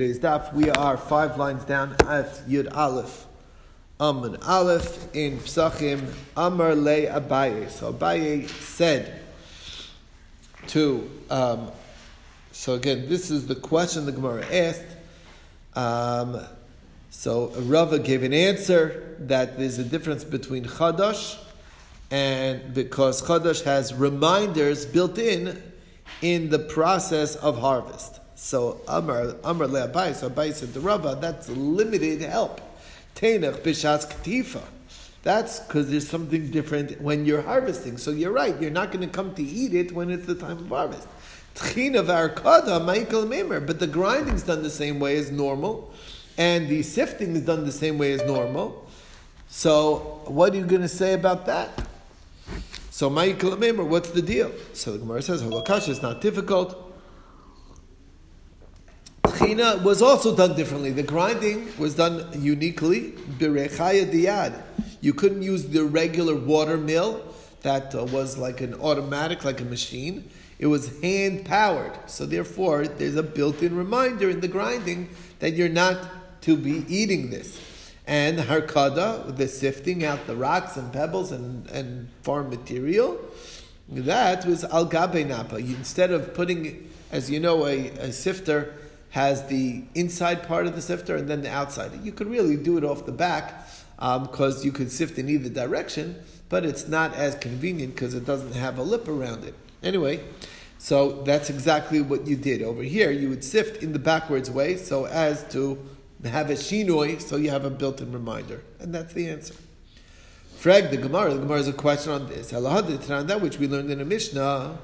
today's daf. We are five lines down at Yud Aleph. Amud Aleph in Psachim Amar Le Abaye. So Abaye said to, um, so again, this is the question the Gemara asked. Um, so Rava gave an answer that there's a difference between Chadash and because Chadash has reminders built in in the process of harvest. So Amar Amar le'abai. So Abaye said Rava, that's limited help. Tenach b'shas katifa. That's because there's something different when you're harvesting. So you're right. You're not going to come to eat it when it's the time of harvest. Tchina v'arkada Michael Memer. But the grinding's done the same way as normal, and the sifting is done the same way as normal. So what are you going to say about that? So Michael Memer, what's the deal? So the Gemara says, Holocaust is not difficult. Was also done differently. The grinding was done uniquely. Birechaya diad. You couldn't use the regular water mill that uh, was like an automatic, like a machine. It was hand powered. So therefore, there's a built-in reminder in the grinding that you're not to be eating this. And harkada, the sifting out the rocks and pebbles and, and farm material, that was al gabe napa. Instead of putting, as you know, a, a sifter has the inside part of the sifter and then the outside. You could really do it off the back because um, you could sift in either direction, but it's not as convenient because it doesn't have a lip around it. Anyway, so that's exactly what you did. Over here, you would sift in the backwards way so as to have a shinoi, so you have a built-in reminder. And that's the answer. Frag the Gemara. The Gemara has a question on this. That which we learned in a Mishnah.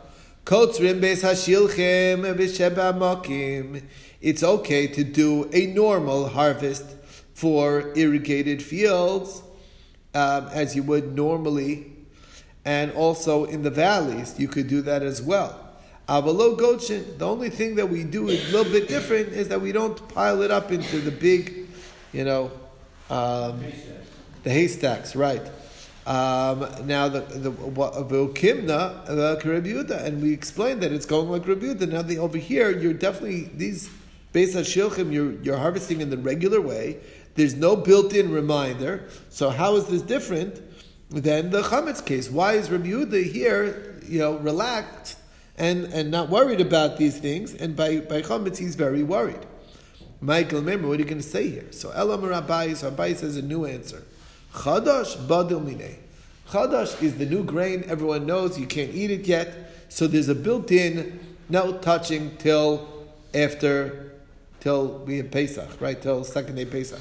It's okay to do a normal harvest for irrigated fields, um, as you would normally, and also in the valleys, you could do that as well. The only thing that we do is a little bit different is that we don't pile it up into the big, you know, um, the haystacks, right? Um, now the the Vokimna the Yehuda, and we explained that it's going like Yehuda. Now the, over here, you're definitely these based on Hashilchim, you're you're harvesting in the regular way. There's no built-in reminder. So how is this different than the chametz case? Why is Yehuda here, you know, relaxed and and not worried about these things? And by by chametz, he's very worried. Michael, remember what are you going to say here? So Elam Rabbi, so Rabbi says a new answer. Chadash badil mine. Chadash is the new grain. Everyone knows you can't eat it yet. So there's a built-in no touching till after till we have Pesach, right? Till second day Pesach.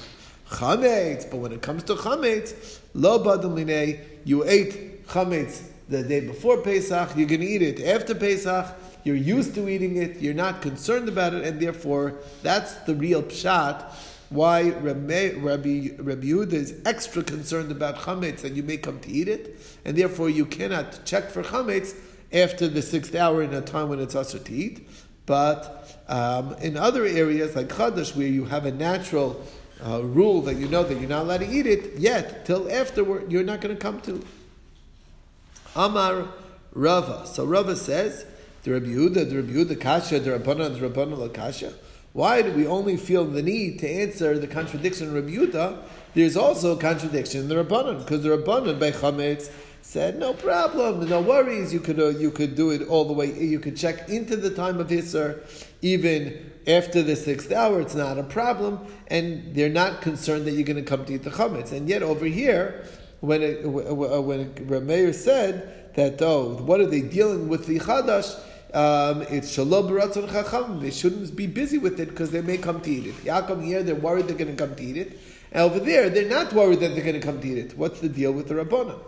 Chametz, but when it comes to chametz, lo badil mine. You ate chametz the day before Pesach. You're going to eat it after Pesach. You're used to eating it. You're not concerned about it, and therefore that's the real pshat why Rabbi, Rabbi, Yehuda is extra concerned about chametz and you may come to eat it, and therefore you cannot check for chametz after the sixth hour in a time when it's also to eat. But um, in other areas like Chadash, where you have a natural uh, rule that you know that you're not allowed to eat it yet till afterward, you're not going to come to. Amar Rava. So Rava says the Rabbi Yehuda, the Rabbi Yehuda Kasha, the Rabbanan, the Rabbanan Kasha. Why do we only feel the need to answer the contradiction in Yudah? There's also a contradiction in the Rabbanon, because the Rabbanon by Chametz said, no problem, no worries, you could, uh, you could do it all the way, you could check into the time of Isser, even after the sixth hour, it's not a problem, and they're not concerned that you're going to come to eat the Chametz. And yet over here, when, it, when Rameir said that, oh, what are they dealing with the Chadash? Um, it's shalom b'ratzon chacham. They shouldn't be busy with it because they may come to eat it. Yaakov here, they're worried they're going to come to eat it. And over there, they're not worried that they're going to come to eat it. What's the deal with the Rabbana?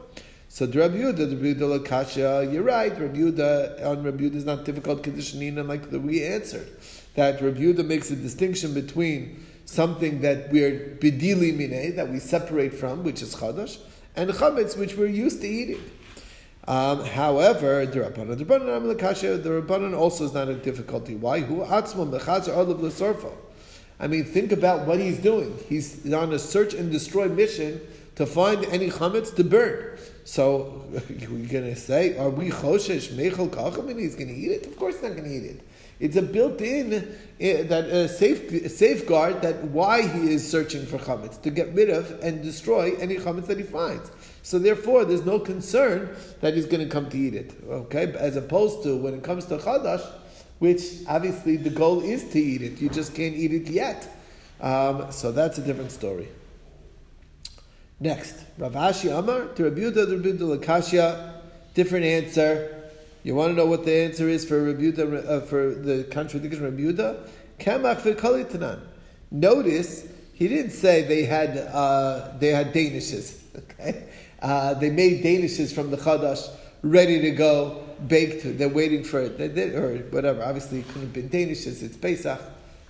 So the Rabbi Yehuda, the Rabbi Yehuda Lakasha, you're right. Rabbi Yehuda, on Rabbi Yehuda is not difficult conditioning, and like the we answered, that Rabbi Yehuda makes a distinction between something that we're bidili mine, that we separate from, which is chadash, and chametz, which we're used to eating. Um, however, the Rabbanan, the Rabbanan the Rabbanan also is not a difficulty. Why? Who atzma mechazer olav l'sorfo. I mean, think about what he's doing. He's on a search and destroy mission to find any chametz to burn. So you're going to say, are we choshesh mechel kacham? And he's going to eat it? Of course, not going to eat it. It's a built-in eh, that uh, safe, safeguard that why he is searching for chametz to get rid of and destroy any chametz that he finds. So therefore, there's no concern that he's going to come to eat it. Okay, as opposed to when it comes to chadash, which obviously the goal is to eat it. You just can't eat it yet. Um, so that's a different story. Next, Rav Ashi Amar to Rabbi Yehuda, Rabbi Lakashia, different answer. You want to know what the answer is for Rabbi uh, for the contradiction Rabbi Yehuda? Kamach v'kalitanan. Notice he didn't say they had uh, they had danishes. Okay, uh, they made danishes from the chadash ready to go baked. They're waiting for it, they, they, or whatever. Obviously, it couldn't have been danishes. It's Pesach,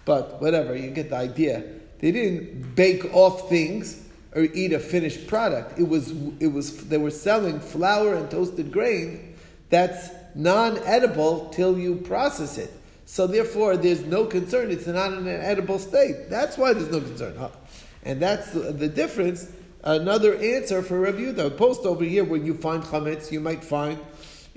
but whatever. You get the idea. They didn't bake off things or eat a finished product. It was it was they were selling flour and toasted grain that's non-edible till you process it. So therefore, there's no concern. It's not in an edible state. That's why there's no concern. And that's the difference. Another answer for Rabbi Yehuda. Post over here, when you find chametz, you might find,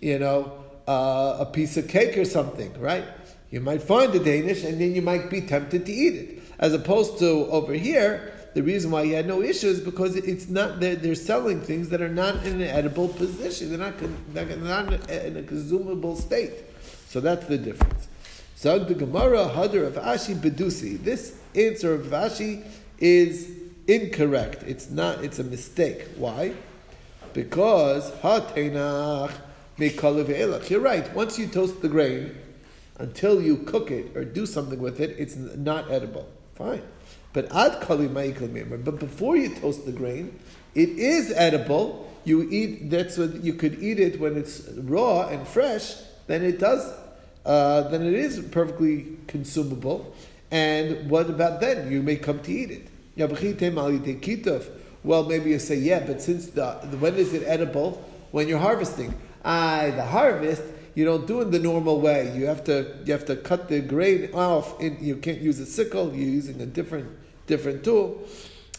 you know, uh, a piece of cake or something, right? You might find the Danish, and then you might be tempted to eat it. As opposed to over here, the reason why he had no issues because it's not they're, they're selling things that are not in an edible position. They're not they're not in a consumable state. So that's the difference. Zag the Gemara Hadar of Ashi Bedusi. This answer of Ashi is incorrect. It's not. It's a mistake. Why? Because Hatenach You're right. Once you toast the grain, until you cook it or do something with it, it's not edible. Fine. But ad kali But before you toast the grain, it is edible. You eat. That's what you could eat it when it's raw and fresh. Then it does. Uh, then it is perfectly consumable. And what about then? You may come to eat it. Well, maybe you say, yeah, but since the when is it edible? When you're harvesting. Ah, the harvest you don't do it the normal way. You have to you have to cut the grain off. In, you can't use a sickle. You're using a different different tool.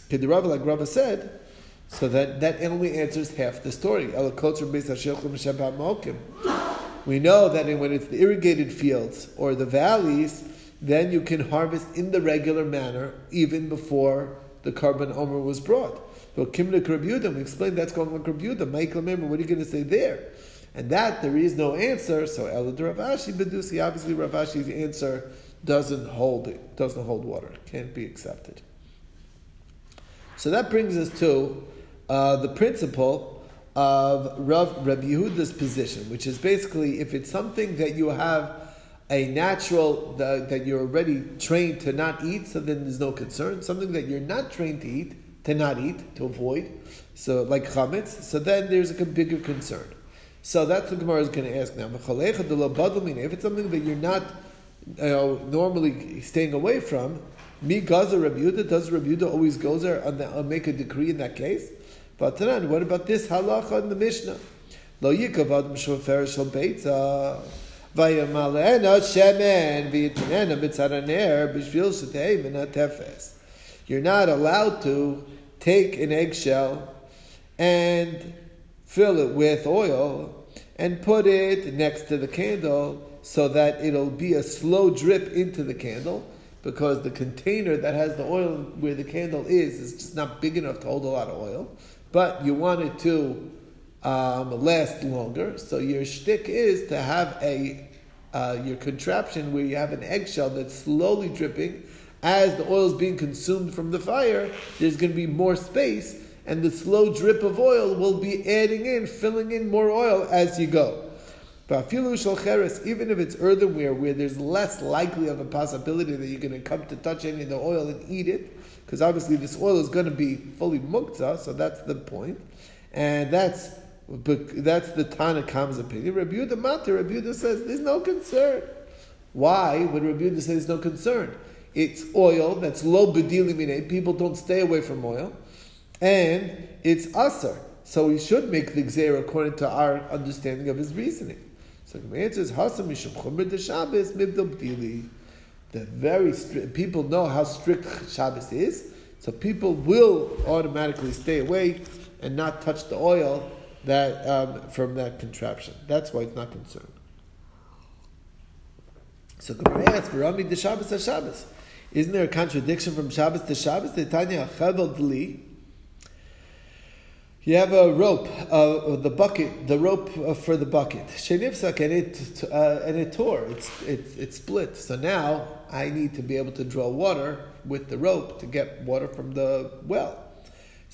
Kedirava, like Rava said, so that, that only answers half the story. We know that when it's the irrigated fields or the valleys, then you can harvest in the regular manner even before the korban omer was brought. But Kimna Krabjuda, we explained that's going like Krabjuda. Michael, remember, what are you going to say there? And that there is no answer. So Elad Ravashi Bedusi, obviously Ravashi's answer doesn't hold it, doesn't hold water, can't be accepted. So that brings us to uh, the principle of Rav, Rabbi Yehuda's position, which is basically if it's something that you have a natural the, that you're already trained to not eat, so then there's no concern. Something that you're not trained to eat, to not eat, to avoid, so like chametz, so then there's a bigger concern. So that's what Gemara is going to ask now. If it's something that you're not you know, normally staying away from, me gaza Rabbi does Rabbi always go there and make a decree in that case? But then, what about this halacha in the Mishnah? Lo shemen b'shvil shetei. You're not allowed to take an eggshell and fill it with oil and put it next to the candle so that it'll be a slow drip into the candle because the container that has the oil where the candle is is just not big enough to hold a lot of oil. But you want it to um, last longer, so your shtick is to have a uh, your contraption where you have an eggshell that's slowly dripping. As the oil is being consumed from the fire, there's going to be more space, and the slow drip of oil will be adding in, filling in more oil as you go. Even if it's earthenware where there's less likely of a possibility that you're going to come to touch any of the oil and eat it, because obviously this oil is going to be fully muktzah, so that's the point. And that's that's the Tanakam's opinion. Rabbi Yehuda Matar, Rabbi Yehuda says there's no concern. Why would Rabbi Yehuda say there's no concern? It's oil that's low bedilimine. People don't stay away from oil and it's asar. So we should make the gzeir according to our understanding of his reasoning. So the answer is hasam mishum chomer de Shabbos b'dili. The very strict people know how strict Shabbos is, so people will automatically stay away and not touch the oil that um, from that contraption. That's why it's not concerned. So the Gemara asks, "V'rami de Shabbos to Shabbos." Isn't there a contradiction from Shabbos to Shabbos? The Tanya Chavel Dli. You have a rope, uh, the bucket, the rope uh, for the bucket. Shenifsak and it uh, and it tore. It's it, it split. So now I need to be able to draw water with the rope to get water from the well.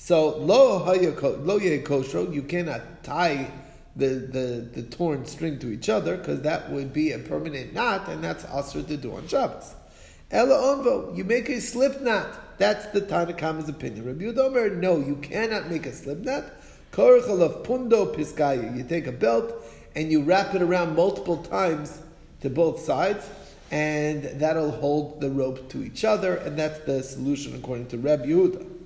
So lo lo kosher, you cannot tie the, the, the torn string to each other because that would be a permanent knot, and that's also to do on Shabbos. Ella onvo, you make a slip knot. That's the Tanakama's opinion. Rabbi Yudomer, no, you cannot make a slip knot. Korachal of pundo piskaya. You take a belt and you wrap it around multiple times to both sides, and that'll hold the rope to each other, and that's the solution according to Rabbi Yehuda.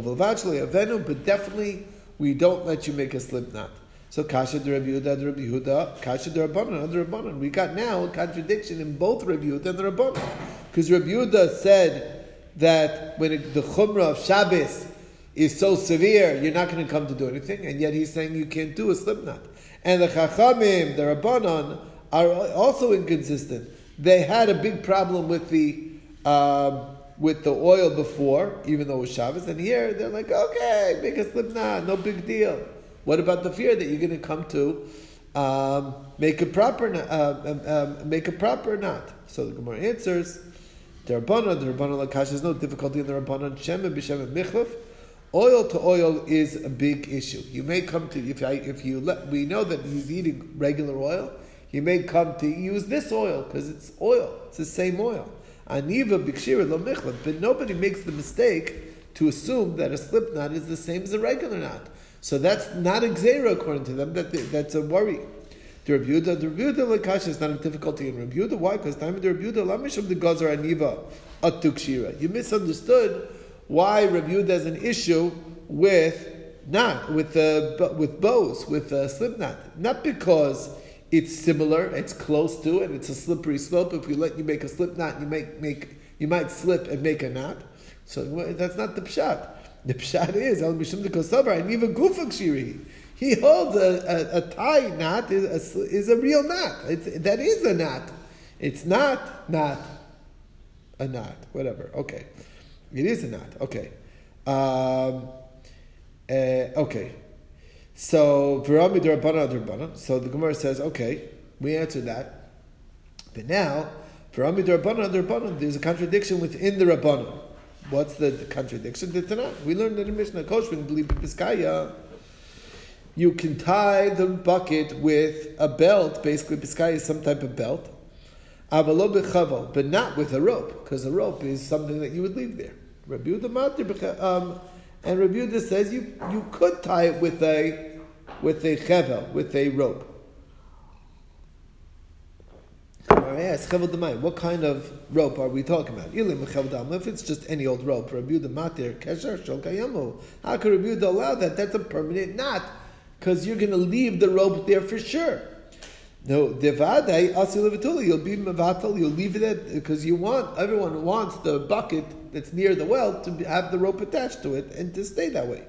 But definitely we don't let you make a slip knot. So Kasha de Rabbi Yehuda, de Rabbi Yehuda, Kasha de Rabbanan. We got now a contradiction in both Rabbi and the Rabbanan. Because Rabbi said that when it, the Chumrah of Shabbos is so severe, you're not going to come to do anything, and yet he's saying you can't do a slip knot. And the Chachamim, the Rabbanan, are also inconsistent. They had a big problem with the um, with the oil before, even though it was Shabbos, and here they're like, okay, make a slip knot, no big deal. What about the fear that you're going to come to um, make a proper uh, um, um, make a proper knot? So the Gemara answers, the Rabbanon, the Rabbanon Lakash, there's no difficulty in the Rabbanon Shem and B'Shem and Michlef. Oil to oil is a big issue. You may come to if I, if you let we know that he's eating regular oil. You may come to use this oil because it's oil. It's the same oil. Aniva b'kshira lo michlef, but nobody makes the mistake to assume that a slip knot is the same as a regular knot. So that's not a xera according to them. That that's a worry. The Rebuda, the Rebuda Lakash is not a difficulty in Rebuda. Why? Because time of the Rebuda, Lamisham the Gazar Aniva Atukshira. You misunderstood why Rebuda has an issue with not with uh, with bows with a slip knot. Not because it's similar, it's close to it, it's a slippery slope. If we let you make a slip knot, you make make you might slip and make a knot. So that's not the pshat. The pshat is al mishum de kosabar and even gufak shiri. He holds a, a, a tie knot is a, is a real knot. It's, that is a knot. It's not not a knot. Whatever. Okay, it is a knot. Okay. Um, uh, okay. So Virami Durabana. So the Gemara says, okay, we answered that. But now, Virami Durabana there's a contradiction within the Rabbanon. What's the, the contradiction? The Tanakh. We learned in the Mishnah Koshvin believe Piskaya. You can tie the bucket with a belt. Basically, Piskaya is some type of belt. But not with a rope, because a rope is something that you would leave there. Um, and Rabbi says you, you could tie it with a with a chevel, with a rope. What kind of rope are we talking about? If it's just any old rope, Rabbi Yehuda Matir Kesher Shokayamu. how could Rabbi allow that? That's a permanent knot, because you're going to leave the rope there for sure. No, devadai asil You'll be mevatel. You'll leave it because you want everyone wants the bucket that's near the well to have the rope attached to it and to stay that way.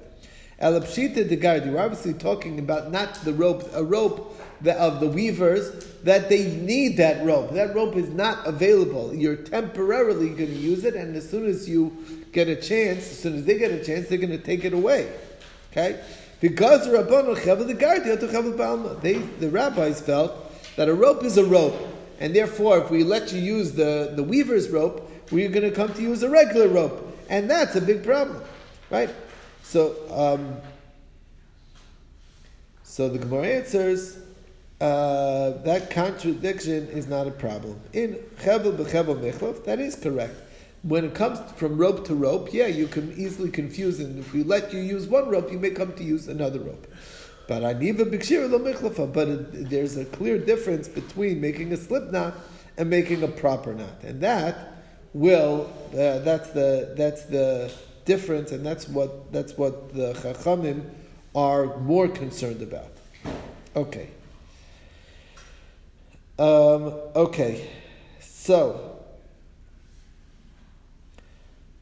Elapshita de guard. You're obviously talking about not the rope, a rope of the weavers that they need that rope. That rope is not available. You're temporarily going to use it, and as soon as you get a chance, as soon as they get a chance, they're going to take it away. Okay? Because the they the rabbis felt that a rope is a rope, and therefore, if we let you use the, the weaver's rope, we're going to come to use a regular rope, and that's a big problem, right? So, um, so the Gemara answers uh, that contradiction is not a problem. In chevel b'chevel mechlov, that is correct. When it comes from rope to rope, yeah, you can easily confuse and If we let you use one rope, you may come to use another rope. But aniva b'kshir lo mechlafa. But there's a clear difference between making a slip knot and making a proper knot, and that will uh, that's the that's the difference, and that's what that's what the chachamim are more concerned about. Okay. Um, okay, so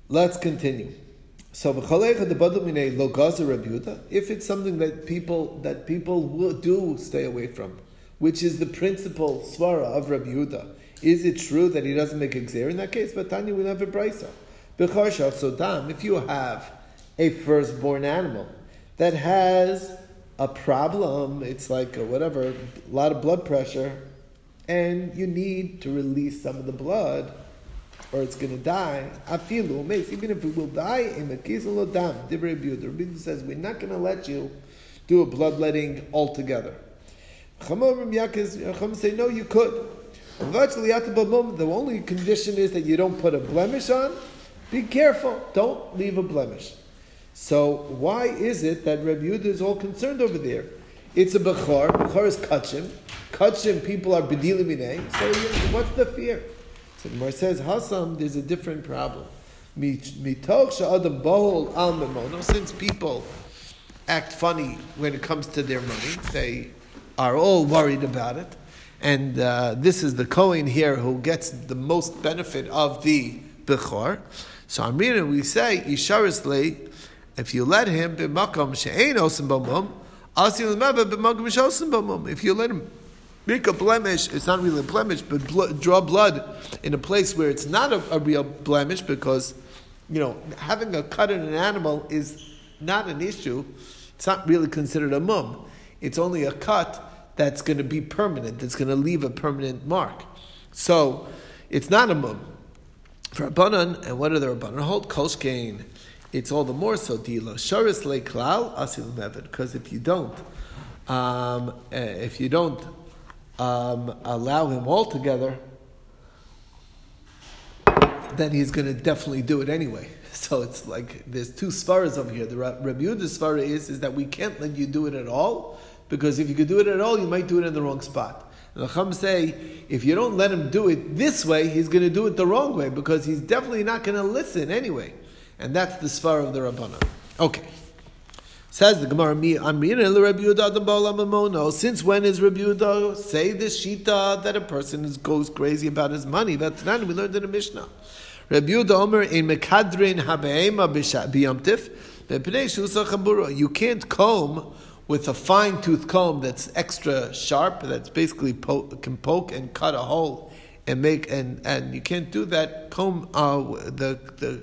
let's continue. So if it's something that people that people do stay away from, which is the principal svara of Rabbi Yehuda, Is it true that he doesn't make a gzer in that case? But Tanya, we have a brisa. B'char sodam, if you have a firstborn animal that has a problem, it's like a whatever, a lot of blood pressure, and you need to release some of the blood, or it's going to die. Afilu makes even if it will die in the case of dam. Divrei Rabbi says we're not going to let you do a bloodletting altogether. Chacham say no, you could. The only condition is that you don't put a blemish on. Be careful. Don't leave a blemish. So why is it that Rabbi Yehuda is all concerned over there? It's a Bechor. Bechor is Kachim. Kachim, people are Bedilimine. So what's the fear? So the Mar says, Hasam, there's a different problem. Since people act funny when it comes to their money, they are all worried about it. And uh, this is the Kohen here who gets the most benefit of the Bechor. So Amrina, we say, if you let him. If you let him make a blemish, it's not really a blemish, but draw blood in a place where it's not a, a, real blemish because, you know, having a cut in an animal is not an issue. It's not really considered a mum. It's only a cut that's going to be permanent, that's going to leave a permanent mark. So, it's not a mum. For Rabbanan, and what are the Rabbanan? Hold koshkein it's all the more so dila. Sharis leklal asil meved. Because if you don't, um, eh, if you don't um, allow him altogether, then he's going to definitely do it anyway. So it's like there's two svaras over here. The Rabbi Yehuda's svara is, is that we can't let you do it at all because if you could do it at all, you might do it in the wrong spot. And the Chum say, if you don't let him do it this way, he's going to do it the wrong way because he's definitely not going to listen anyway. And that's the svar of the Rabbana. Okay. Says the Gemara, Since when is Rabbi Yehuda say this shita that a person is, goes crazy about his money? That's not we learned in the Mishnah. Rabbi Yehuda Omer in Mekadrin You can't comb with a fine tooth comb that's extra sharp, that's basically po- can poke and cut a hole and make and and you can't do that comb uh, the the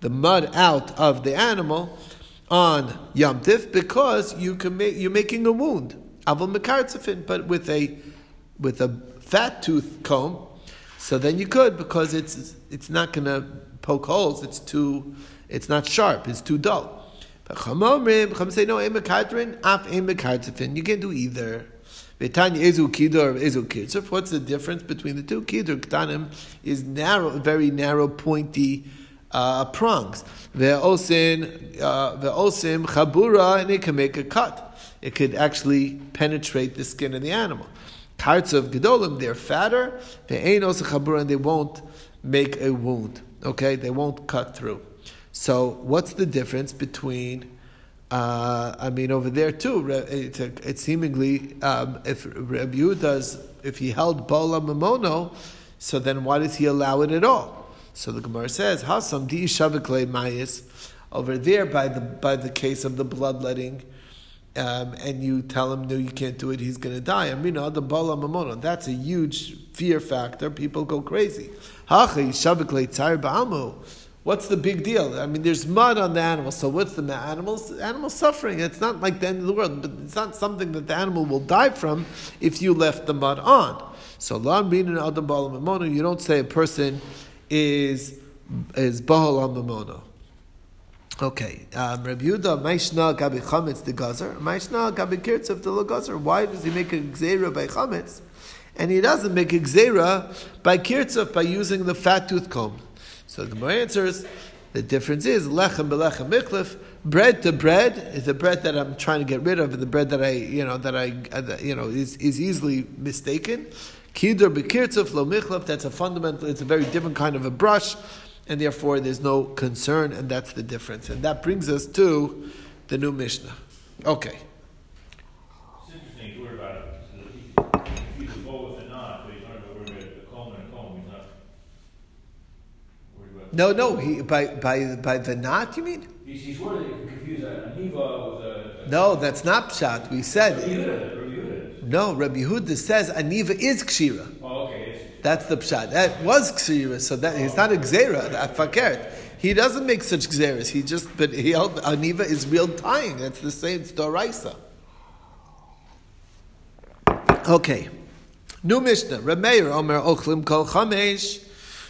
the mud out of the animal on Yom because you can make, you're making a wound. Aval mekartzafin, but with a with a fat tooth comb, so then you could because it's it's not going to poke holes. It's too it's not sharp. It's too dull. But Chacham say no. af You can't do either. What's the difference between the two? Kidor ktanim is narrow, very narrow, pointy uh, prongs. Ve'osim uh, the osim chabura, and it can make a cut. It could actually penetrate the skin of the animal. Parts of gedolim, they're fatter. Ve'ein also chabura, and they won't make a wound. Okay, they won't cut through. So, what's the difference between? Uh, I mean, over there too, it's, seemingly um, if Rabbi does, if he held bola mamono, so then why does he allow it at all? So the Gemara says, Hasam di shavikle mayis, over there by the by the case of the bloodletting, um, and you tell him no, you can't do it, he's going to die. I mean. That's a huge fear factor. People go crazy. What's the big deal? I mean, there's mud on the animal, so what's the animals? Animal suffering. It's not like the end of the world, but it's not something that the animal will die from if you left the mud on. So, you don't say a person is is bahal on mamono. Okay, um, Rabbi Yehuda, Maishna gabi chametz the gazer, Maishna gabi kirtzev the gazer. Why does he make a gzera by chametz, and he doesn't make a gzera by kirtzev by using the fat tooth comb? So the Gemara answers, the difference is lechem belechem mikhlef. Bread to bread is the bread that I'm trying to get rid of, and the bread that I, you know, that I, uh, you know, is, is easily mistaken. Kidur bekirtzuf lo michlaf, that's a fundamental, it's a very different kind of a brush, and therefore there's no concern, and that's the difference. And that brings us to the new Mishnah. Okay. No, no. He by by by the knot. You mean? He's, he's worried confused a niva with a. No, that's not pshat. We said. No, Rabbi Yehuda says aniva is kshira. Oh, okay. That's the pshat. That was ksira, so that he's not a gzera, a fakert. He doesn't make such gzeras. He just, but he held, aniva is real tying. That's the same storaisa. Okay. New Mishnah. Rameir Omer Ochlim Kol Chamesh.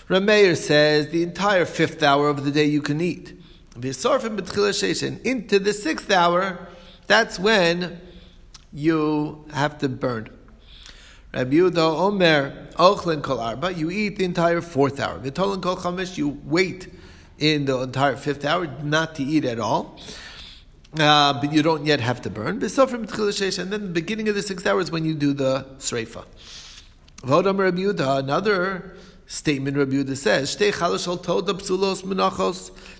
Rameir says the entire fifth hour of the day you can eat. Into the sixth hour, that's when you have to burn. Rabbi Yehuda Omer Ochlin Kol Arba, you eat the entire fourth hour. V'tolen Kol Chamesh, you wait in the entire fifth hour not to eat at all. Uh, but you don't yet have to burn. And then the beginning of the sixth hour is when you do the sreifa. Another statement Rabbi Yehuda says,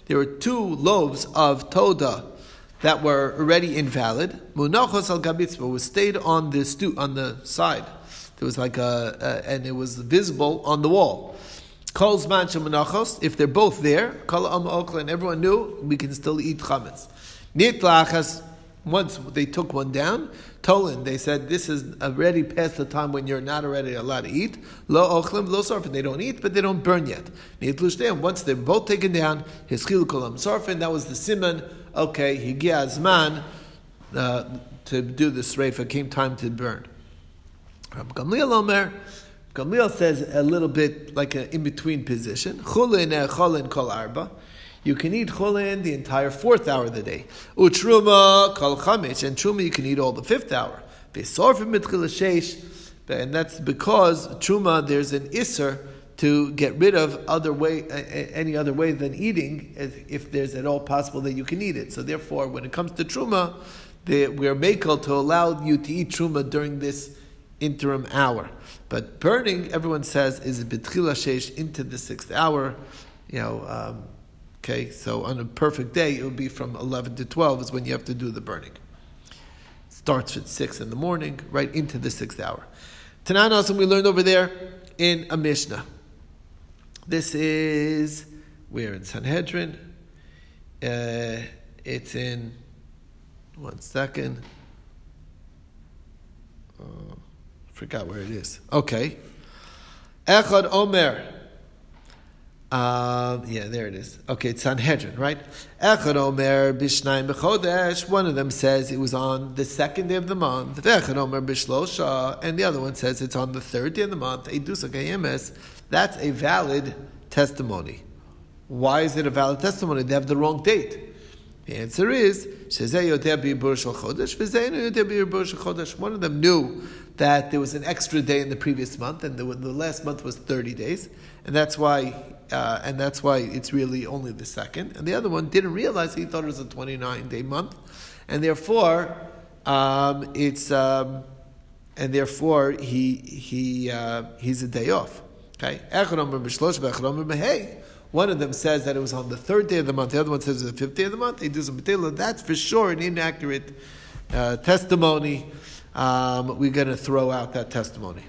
There were two loaves of toda that were already invalid. Munachos al gabitzba was stayed on the stu- on the side. There was like a, a, and it was visible on the wall. Calls mancha munachos. If they're both there, kol am and everyone knew we can still eat chametz. Nitlachas. Once they took one down, Tolan, they said this is already past the time when you're not already allowed to eat. Lo ochlim, lo sarfin. They don't eat, but they don't burn yet. Once they're both taken down, his kolam sarfin. That was the simon. Okay, higia azman uh, to do the sreifa. Came time to burn. Gamliel Omer. Gamliel says a little bit like an in between position. Chulin cholin kol arba. You can eat chulin the entire fourth hour of the day. Utruma kol chametz, and truma you can eat all the fifth hour. And that's because truma there's an isser to get rid of other way, any other way than eating, if there's at all possible that you can eat it. So therefore, when it comes to truma, we're makel to allow you to eat truma during this interim hour. But burning, everyone says, is betchila sheish into the sixth hour. You know, um, Okay, so on a perfect day, it would be from 11 to 12 is when you have to do the burning. Starts at 6 in the morning, right into the sixth hour. Tanan also we learned over there in a Mishnah. This is, we're in Sanhedrin. Uh, it's in, one second. Uh, forgot where it is. Okay. Echad Omer. Um, yeah, there it is. Okay, it's Sanhedrin, right? Echad Omer Bishnaim B'chodesh. One of them says it was on the second day of the month. Echad Omer Bishlosha, and the other one says it's on the third day of the month. Edusa Kayemes. That's a valid testimony. Why is it a valid testimony? They have the wrong date. The answer is One of them knew that there was an extra day in the previous month, and the, last month was thirty days, and that's why uh, and that's why it's really only the second. And the other one didn't realize he thought it was a 29 day month, and therefore um, it's um, and therefore he he uh, he's a day off. Okay, one of them says that it was on the third day of the month. The other one says it's the fifth day of the month. They do some That's for sure an inaccurate uh, testimony. Um, we're going to throw out that testimony.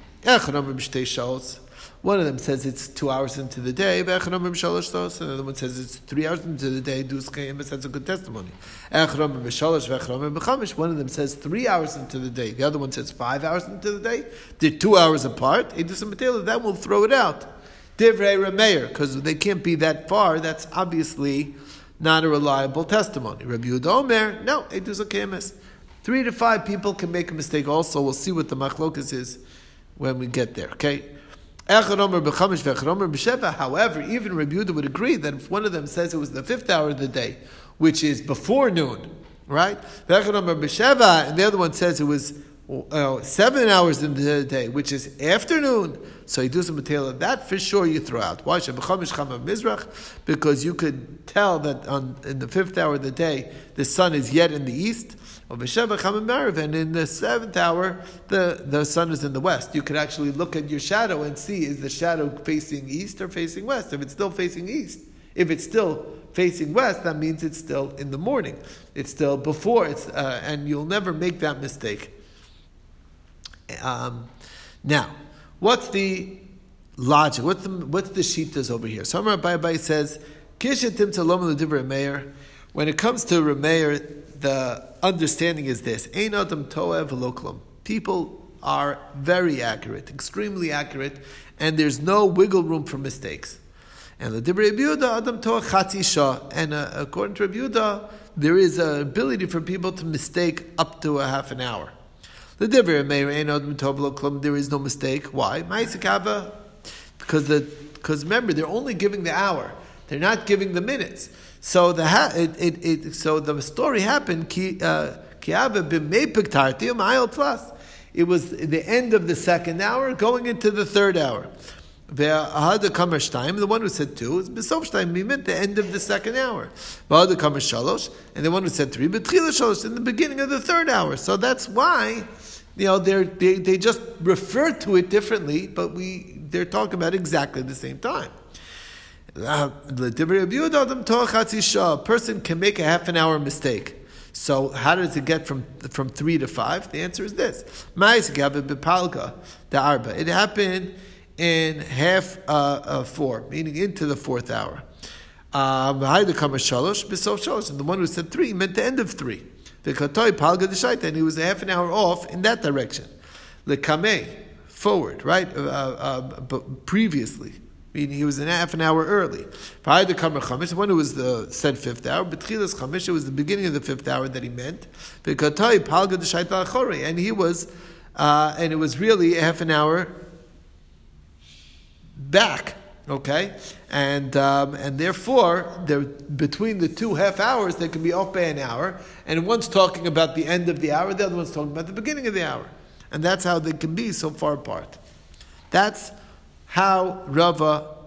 One of them says it's two hours into the day, another one says it's three hours into the day, that's a good testimony. One of them says three hours into the day, the other one says five hours into the day, they're two hours apart, that will throw it out. Because they can't be that far, that's obviously not a reliable testimony. Rabbi Omer, no, Edus Three to five people can make a mistake also. We'll see what the machlokas is when we get there, okay? However, even Rabbi Yehuda would agree that if one of them says it was the fifth hour of the day, which is before noon, right? And the other one says it was uh, seven hours in the day, which is afternoon. So you do some of that for sure you throw out. Why? Because you could tell that on in the fifth hour of the day the sun is yet in the east, and in the seventh hour, the, the sun is in the west. You could actually look at your shadow and see is the shadow facing east or facing west. If it's still facing east, if it's still facing west, that means it's still in the morning. It's still before it's, uh, and you'll never make that mistake. Um, now, what's the logic? What's the what's the shitas over here? So Amar Abai says, "Kishatim talom l'divrei When it comes to Remeir, the understanding is this: Ein adam toev People are very accurate, extremely accurate, and there's no wiggle room for mistakes. And the Dibri Yehuda Adam Toa Chatzi Shah. And uh, according to Yehuda, there is an ability for people to mistake up to a half an hour. The Dibri Meir Ein Adam Tov Klum. There is no mistake. Why? Ma'asikava. Because the because remember they're only giving the hour. They're not giving the minutes. So the ha- it, it, it, so the story happened. Ki uh, It was the end of the second hour, going into the third hour. The one who said two is besofshteim. He meant the end of the second hour. And the one who said three, but in the beginning of the third hour. So that's why, you know, they they just refer to it differently, but we they're talking about exactly the same time. A person can make a half an hour mistake. So how does it get from from three to five? The answer is this: It happened in half uh, uh, four, meaning into the fourth hour. Um, and the one who said three meant the end of three. And he was a half an hour off in that direction. Forward, right? Uh, uh, previously. Meaning he was an half an hour early. The one who was the said fifth hour, but it was the beginning of the fifth hour that he meant. And he was, uh, and it was really a half an hour back. Okay, and um, and therefore, there between the two half hours, they can be off by an hour, and one's talking about the end of the hour, the other one's talking about the beginning of the hour, and that's how they can be so far apart. That's how Rava.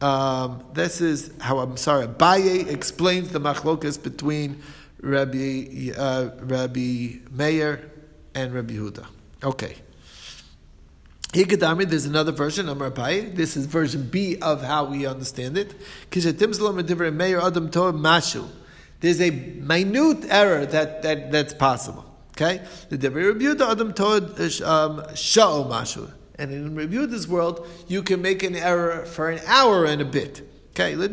Um, this is how I'm sorry. Baye explains the machlokas between Rabbi uh, Rabbi Meir and Rabbi Huda. Okay. Hikadami, there's another version, Amar Pai. This is version B of how we understand it. There's a minute error that, that, that's possible. Okay? The Devar Rebuta Adam Tod um, Sha'o Mashu. And in Rebuda's world, you can make an error for an hour and a bit. Okay, it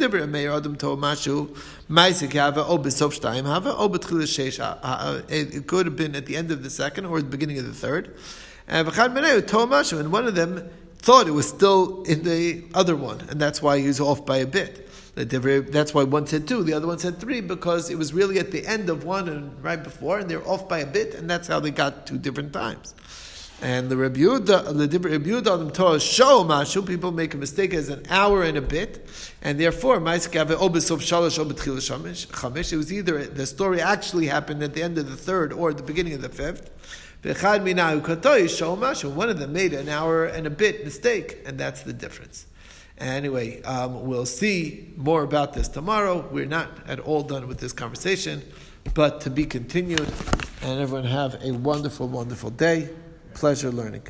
could have been at the end of the second or the beginning of the third. And one of them thought it was still in the other one, and that's why he was off by a bit. That's why one said two, the other one said three, because it was really at the end of one and right before, and they're off by a bit, and that's how they got two different times. And the Rabbi Yehuda, on the Torah show mashu. People make a mistake as an hour and a bit, and therefore It was either the story actually happened at the end of the third or at the beginning of the fifth. One of them made an hour and a bit mistake, and that's the difference. Anyway, um, we'll see more about this tomorrow. We're not at all done with this conversation, but to be continued. And everyone have a wonderful, wonderful day. Pleasure learning.